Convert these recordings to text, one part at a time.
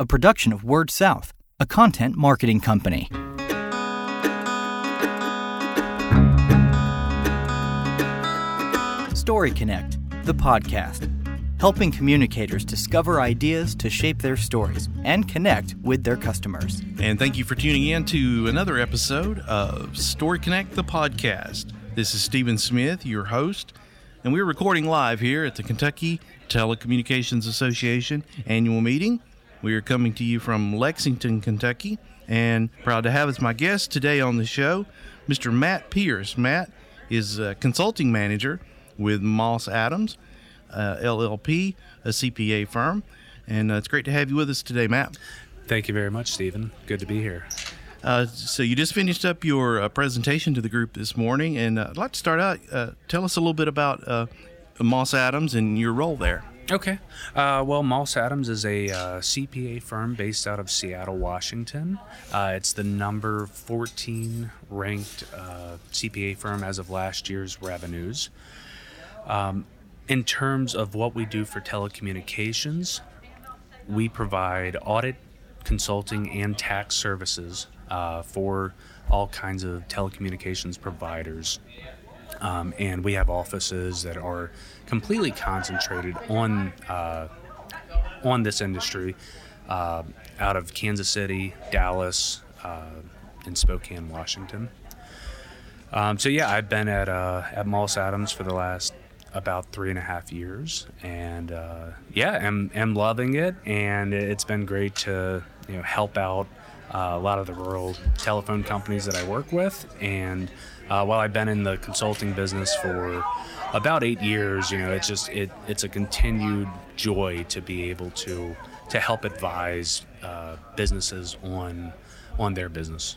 a production of Word South, a content marketing company. Story Connect, the podcast, helping communicators discover ideas to shape their stories and connect with their customers. And thank you for tuning in to another episode of Story Connect, the podcast. This is Stephen Smith, your host, and we're recording live here at the Kentucky Telecommunications Association annual meeting. We are coming to you from Lexington, Kentucky, and proud to have as my guest today on the show Mr. Matt Pierce. Matt is a consulting manager with Moss Adams uh, LLP, a CPA firm, and uh, it's great to have you with us today, Matt. Thank you very much, Stephen. Good to be here. Uh, so you just finished up your uh, presentation to the group this morning, and uh, I'd like to start out. Uh, tell us a little bit about uh, Moss Adams and your role there. Okay. Uh, well, Moss Adams is a CPA firm based out of Seattle, Washington. it's the number 14 ranked CPA firm as of last year's revenues. Um, in terms of what we do for telecommunications, we provide audit, consulting, and tax services uh, for all kinds of telecommunications providers. Um, and we have offices that are completely concentrated on uh, on this industry uh, out of Kansas City, Dallas, uh, and Spokane, Washington. Um, so yeah, I've been at uh, at Moss Adams for the last about three and a half years, and uh, yeah, am am loving it, and it's been great to you know help out uh, a lot of the rural telephone companies that I work with, and uh, while I've been in the consulting business for about eight years, you know, it's just it it's a continued joy to be able to to help advise uh, businesses on on their business.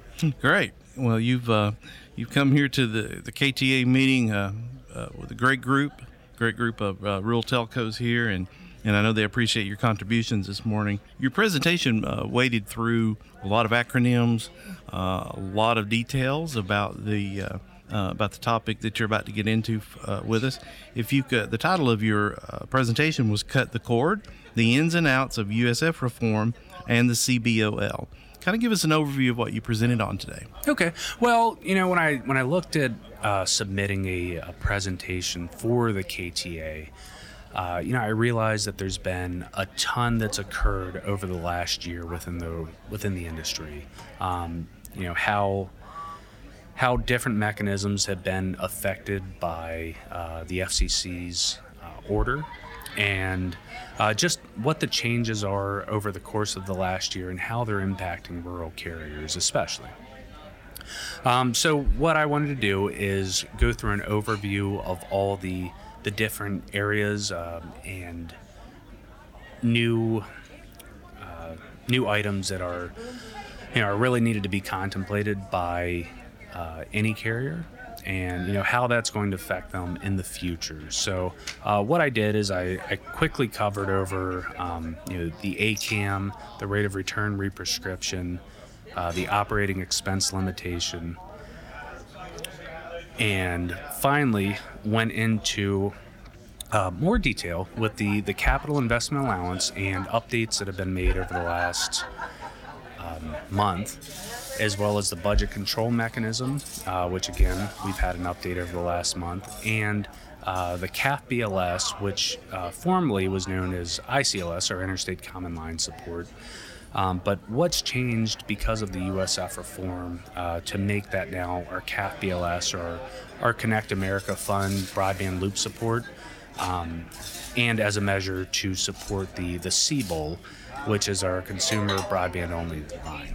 Great. Well, you've uh, you've come here to the the KTA meeting uh, uh, with a great group, great group of rural telcos here, and and I know they appreciate your contributions this morning. Your presentation uh, waded through a lot of acronyms, uh, a lot of details about the uh, uh, about the topic that you're about to get into with us. If you could, the title of your presentation was "Cut the Cord: The Ins and Outs of USF Reform and the CBOL." Kind of give us an overview of what you presented on today. Okay. Well, you know, when I when I looked at uh, submitting a, a, presentation for the KTA, uh, you know, I realize that there's been a ton that's occurred over the last year within the within the industry. Um, you know how how different mechanisms have been affected by uh, the FCC's uh, order and uh, just what the changes are over the course of the last year and how they're impacting rural carriers, especially. Um, so, what I wanted to do is go through an overview of all the the different areas um, and new uh, new items that are you know are really needed to be contemplated by uh, any carrier and you know how that's going to affect them in the future. So uh, what I did is I, I quickly covered over um, you know the ACAM, the rate of return represcription, uh, the operating expense limitation, and finally went into uh, more detail with the the capital investment allowance and updates that have been made over the last um, month as well as the budget control mechanism, uh, which again, we've had an update over the last month, and uh, the CAF BLS, which uh, formerly was known as ICLS, or Interstate Common Line Support. Um, but what's changed because of the USF reform uh, to make that now our CAF BLS or our Connect America Fund broadband loop support, um, and as a measure to support the the CBOL, which is our consumer broadband only line.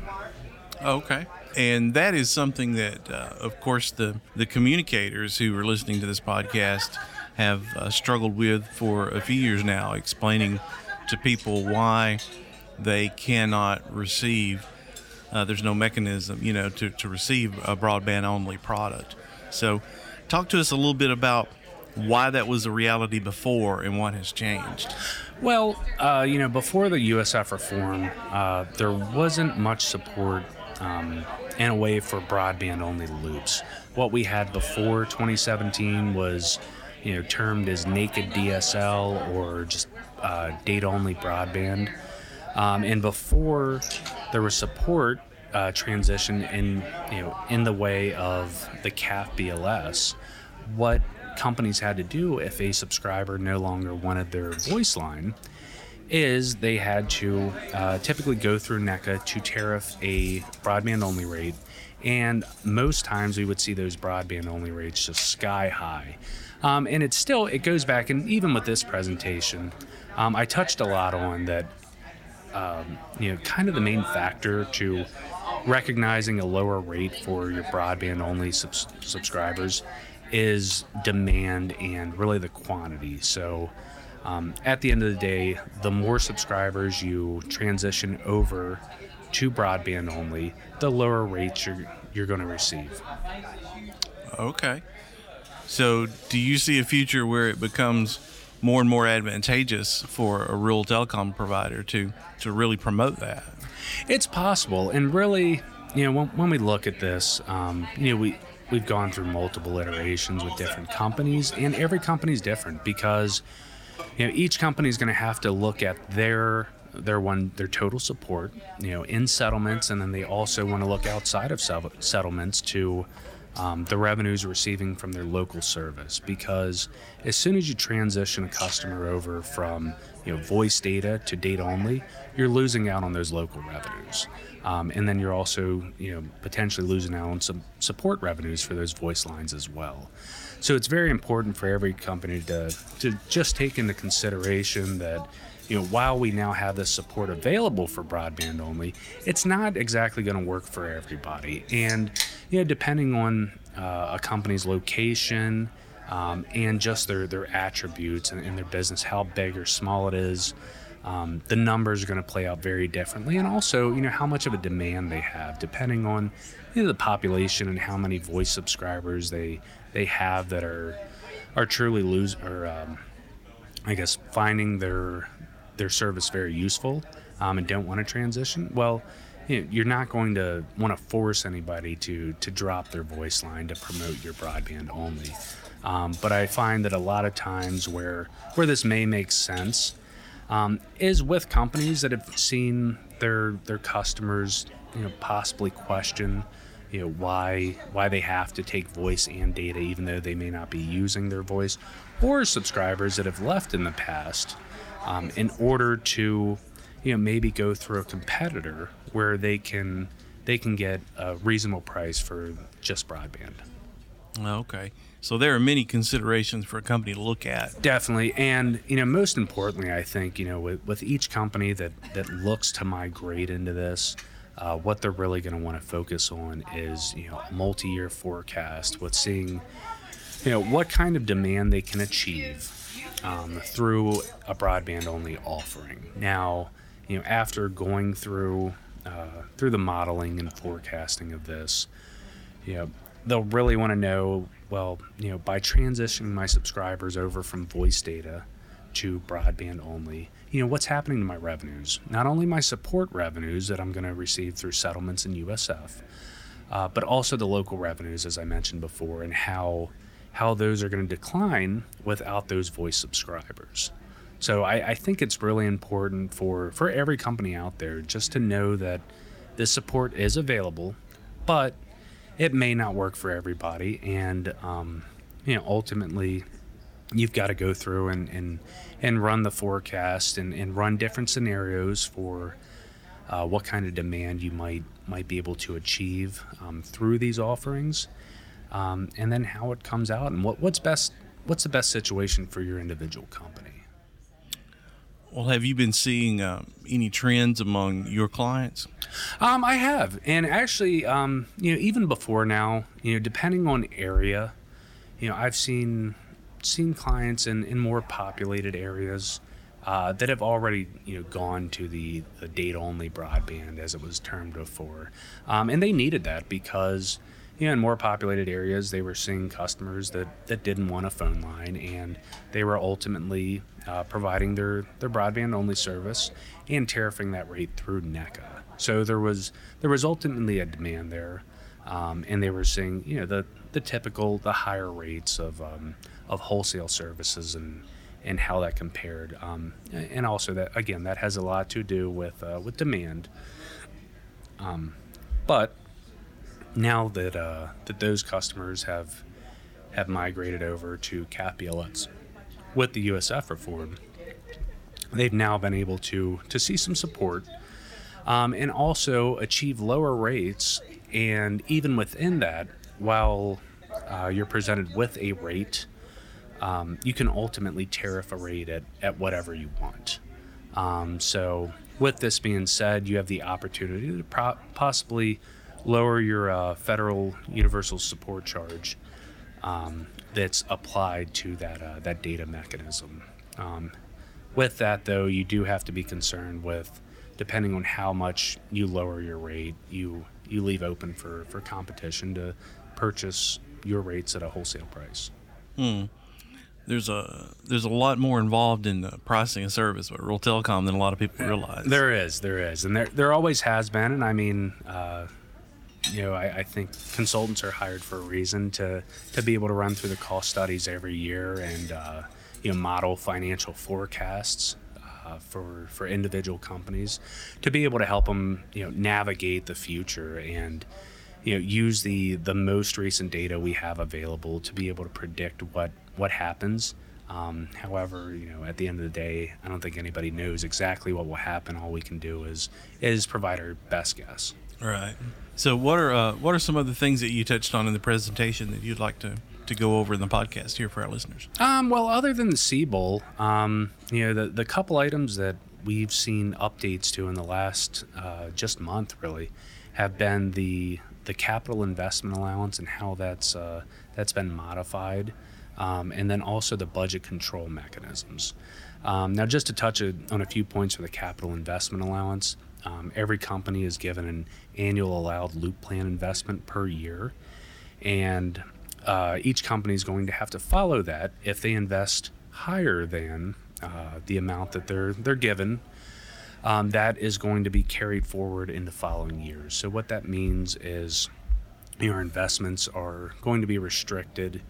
Okay. And that is something that, uh, of course, the, the communicators who are listening to this podcast have uh, struggled with for a few years now, explaining to people why they cannot receive, uh, there's no mechanism, you know, to, to receive a broadband only product. So, talk to us a little bit about why that was a reality before and what has changed. Well, uh, you know, before the USF reform, uh, there wasn't much support um, and a way for broadband only loops. What we had before 2017 was, you know, termed as naked DSL or just uh, data only broadband. Um, and before there was support uh, transition in you know in the way of the CAF BLS, what companies had to do if a subscriber no longer wanted their voice line is they had to uh, typically go through NECA to tariff a broadband only rate. And most times we would see those broadband only rates just sky high. Um, and it still, it goes back, and even with this presentation, um, I touched a lot on that, um, you know, kind of the main factor to recognizing a lower rate for your broadband only subs- subscribers is demand and really the quantity. So, um, at the end of the day, the more subscribers you transition over to broadband only, the lower rates you're, you're going to receive. Okay. So, do you see a future where it becomes more and more advantageous for a rural telecom provider to to really promote that? It's possible, and really, you know, when, when we look at this, um, you know, we we've gone through multiple iterations with different companies, and every company is different because you know each company is going to have to look at their their one their total support, you know, in settlements, and then they also want to look outside of settlements to um, the revenues receiving from their local service. Because as soon as you transition a customer over from you know voice data to data only you're losing out on those local revenues. Um, and then you're also you know potentially losing out on some support revenues for those voice lines as well. So it's very important for every company to to just take into consideration that you know, while we now have this support available for broadband only, it's not exactly going to work for everybody. And, you know, depending on uh, a company's location um, and just their, their attributes and, and, their business, how big or small it is, um, the numbers are going to play out very differently. And also, you know, how much of a demand they have, depending on you know, the population and how many voice subscribers they they have that are are truly lose or um, I guess finding their their service very useful um, and don't want to transition, well, you're not going to want to force anybody to to drop their voice line to promote your broadband only. Um, but I find that a lot of times where where this may make sense um, is with companies that have seen their their customers, you know, possibly question, you know, why why they have to take voice and data even though they may not be using their voice, or subscribers that have left in the past um, in order to you know maybe go through a competitor where they can they can get a reasonable price for just broadband. Okay. So there are many considerations for a company to look at. Definitely, and you know, most importantly, I think you know, with, with each company that that looks to migrate into this, uh, what they're really going to want to focus on is you know, multi-year forecast with seeing, you know, what kind of demand they can achieve um, through a broadband only offering. Now, you know, after going through uh, through the modeling and forecasting of this, you know, they'll really want to know, well, you know, by transitioning my subscribers over from voice data to broadband only, you know, what's happening to my revenues? Not only my support revenues that I'm going to receive through settlements in USF, uh, but also the local revenues, as I mentioned before, and how how those are going to decline without those voice subscribers. So I, I, think it's really important for, for every company out there just to know that this support is available, but it may not work for everybody. And, um, you know, ultimately, you've got to go through and, and, and run the forecast and, and run different scenarios for uh, what kind of demand you might, might be able to achieve um, through these offerings um, and then how it comes out and what, what's best what's the best situation for your individual company? Well have you been seeing uh, any trends among your clients? Um, i have. And actually um, you know even before now you know depending on area you know i've seen seen clients in, in more populated areas uh, that have already you know gone to the, the data only broadband as it was termed before. Um, and they needed that because know, in more populated areas, they were seeing customers that, that didn't want a phone line, and they were ultimately uh, providing their, their broadband only service and tariffing that rate through NECA. So there was there was ultimately a demand there, um, and they were seeing you know the the typical the higher rates of um, of wholesale services and and how that compared. Um, and also that again, that has a lot to do with uh, with demand. Um, but now that uh, that those customers have have migrated over to CAF BLS with the USF reform, they've now been able to to see some support um, and also achieve lower rates. And even within that, while uh, you're presented with a rate, um, you can ultimately tariff a rate at, at whatever you want. Um, so, with this being said, you have the opportunity to pro- possibly lower your uh, federal universal support charge um, that's applied to that uh, that data mechanism. Um, with that, though, you do have to be concerned with, depending on how much you lower your rate, you you leave open for for competition to purchase your rates at a wholesale price. Hmm. There's a there's a lot more involved in the pricing and service with rural telecom than a lot of people realize. There is, there is, and there there always has been. And I mean, uh, you know, I, I, think consultants are hired for a reason to to be able to run through the cost studies every year and uh, you know model financial forecasts uh, for for individual companies to be able to help them you know navigate the future and you know use the the most recent data we have available to be able to predict what what happens. Um, however, you know, at the end of the day, I don't think anybody knows exactly what will happen. All we can do is is provide our best guess. Right. So, what are uh, what are some of the things that you touched on in the presentation that you'd like to to go over in the podcast here for our listeners? Um, well, other than the CBOL, um, you know, the the couple items that we've seen updates to in the last uh, just month really have been the the capital investment allowance and how that's uh, that's been modified um, and then also the budget control mechanisms. Um, now, just to touch on a few points for the capital investment allowance, um, every company is given an annual allowed loop plan investment per year, and uh, each company is going to have to follow that if they invest higher than uh, the amount that they're they're given. Um, that is going to be carried forward in the following years. So what that means is your investments are going to be restricted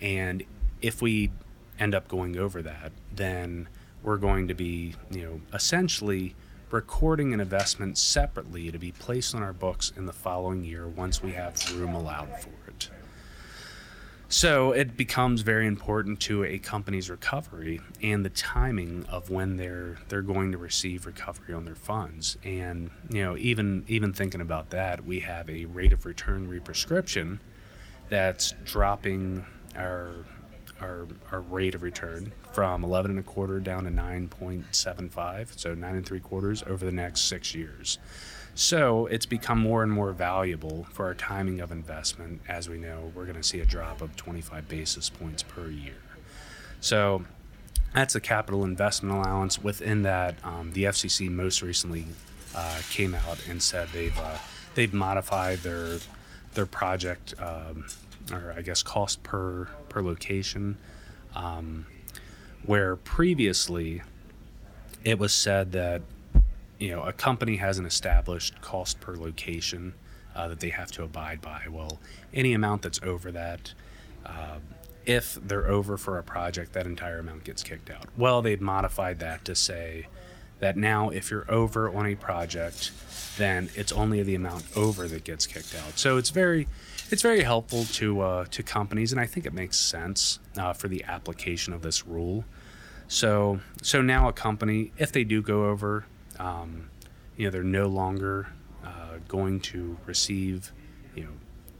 and if we end up going over that, then we're going to be, you know, essentially recording an investment separately to be placed on our books in the following year once we have room allowed for it. So it becomes very important to a company's recovery and the timing of when they're they're going to receive recovery on their funds. And you know, even even thinking about that, we have a rate of return represcription that's dropping our our, our rate of return from 11 and a quarter down to 9.75 so nine and three quarters over the next six years. So it's become more and more valuable for our timing of investment as we know we're going to see a drop of 25 basis points per year. So that's the capital investment allowance. Within that um, the fcc most recently uh, came out and said they've uh, they've modified their their project um, or I guess cost per per location, um, where previously it was said that you know a company has an established cost per location uh, that they have to abide by. Well, any amount that's over that. Uh, if they're over for a project, that entire amount gets kicked out. Well, they've modified that to say that now if you're over on a project, then it's only the amount over that gets kicked out. So it's very it's very helpful to uh, to companies, and I think it makes sense uh, for the application of this rule. So so now a company, if they do go over, um, you know, they're no longer uh, going to receive, you know,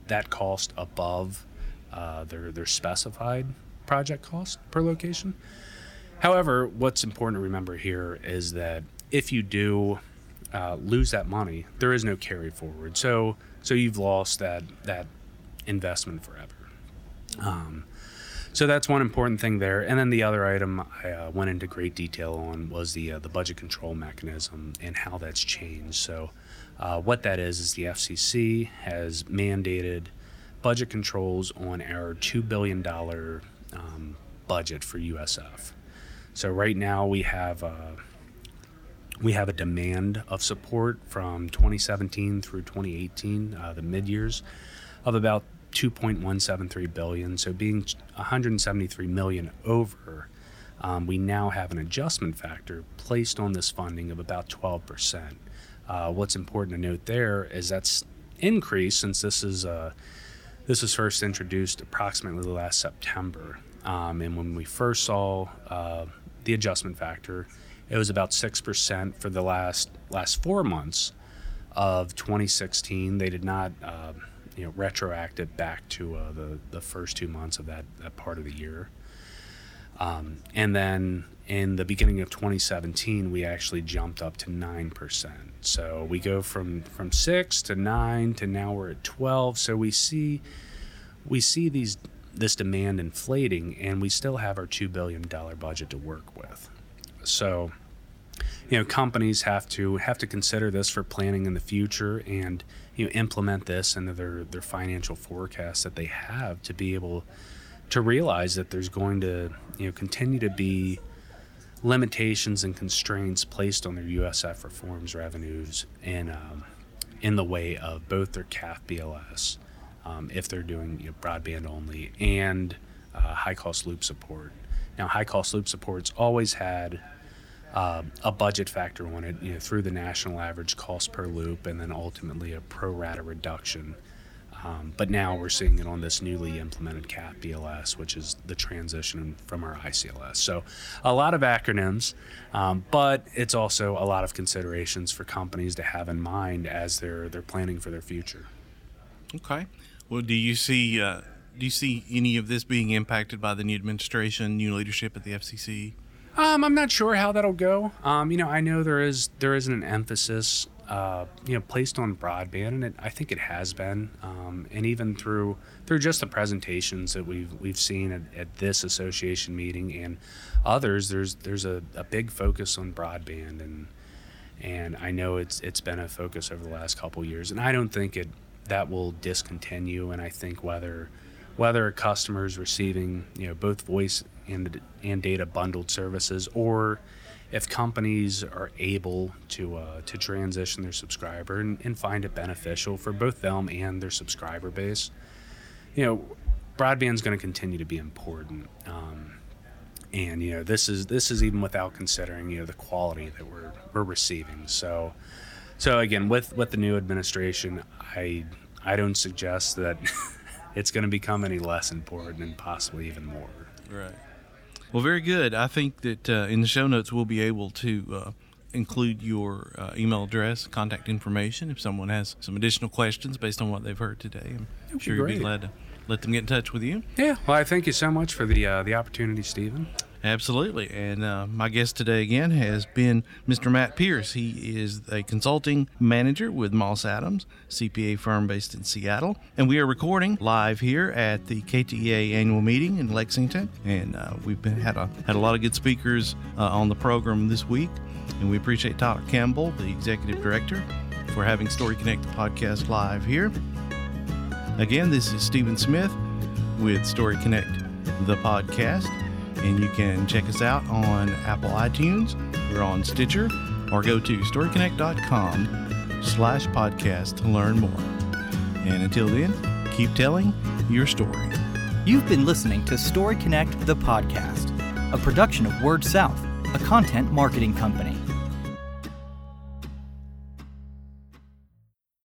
that cost above uh, their their specified project cost per location. However, what's important to remember here is that if you do uh, lose that money, there is no carry forward. So so you've lost that that investment forever. Um, so that's one important thing there. And then the other item I uh, went into great detail on was the uh, the budget control mechanism and how that's changed. So uh, what that is is the FCC has mandated budget controls on our two billion dollar um, budget for USF. So right now we have a, uh, we have a demand of support from 2017 through 2018, uh, the mid years, of about 2.173 billion. So being 173 million over um, we now have an adjustment factor placed on this funding of about 12%. Uh, what's important to note there is that's increased since this is uh, this was first introduced approximately last September. Um, and when we first saw uh, the adjustment factor, it was about six percent for the last last four months of 2016. They did not, uh, you know, retroactive back to uh, the the first two months of that, that part of the year. Um, and then in the beginning of 2017, we actually jumped up to nine percent. So we go from from six to nine to now we're at 12. So we see we see these this demand inflating, and we still have our two billion dollar budget to work with. So you know companies have to have to consider this for planning in the future and you know implement this into their their financial forecasts that they have to be able to realize that there's going to you know continue to be limitations and constraints placed on their USF reforms revenues in um, in the way of both their CAF BLS um, if they're doing you know, broadband only and uh, high cost loop support. Now, high cost loop support's always had uh, a budget factor on it, you know, through the national average cost per loop, and then ultimately a pro rata reduction. Um, but now we're seeing it on this newly implemented CAF BLS, which is the transition from our ICLS. So, a lot of acronyms, um, but it's also a lot of considerations for companies to have in mind as they're they're planning for their future. Okay. Well, do you see uh, do you see any of this being impacted by the new administration, new leadership at the FCC? Um, I'm not sure how that'll go. Um, you know, I know there is there isn't an emphasis, uh, you know, placed on broadband, and it, I think it has been, um, and even through through just the presentations that we've we've seen at, at this association meeting and others, there's there's a, a big focus on broadband, and and I know it's it's been a focus over the last couple years, and I don't think it that will discontinue, and I think whether whether a customer is receiving you know both voice and and data bundled services, or if companies are able to uh, to transition their subscriber and, and find it beneficial for both them and their subscriber base, you know, broadband is going to continue to be important. Um, and you know this is this is even without considering you know the quality that we're we're receiving. So so again with with the new administration, I I don't suggest that it's going to become any less important and possibly even more. Right. Well, very good. I think that uh, in the show notes we'll be able to uh, include your uh, email address, contact information, if someone has some additional questions based on what they've heard today. I'm sure you'll be glad to let them get in touch with you. Yeah. Well, I thank you so much for the uh, the opportunity, Stephen. Absolutely. And uh, my guest today again has been Mr. Matt Pierce. He is a consulting manager with Moss Adams, CPA firm based in Seattle. And we are recording live here at the KTEA annual meeting in Lexington. And uh, we've been, had, a, had a lot of good speakers uh, on the program this week. And we appreciate Tyler Campbell, the executive director, for having Story Connect the podcast live here. Again, this is Stephen Smith with Story Connect the podcast and you can check us out on Apple iTunes. We're on Stitcher, or go to storyconnect.com slash podcast to learn more. And until then, keep telling your story. You've been listening to Story Connect, the podcast, a production of Word South, a content marketing company.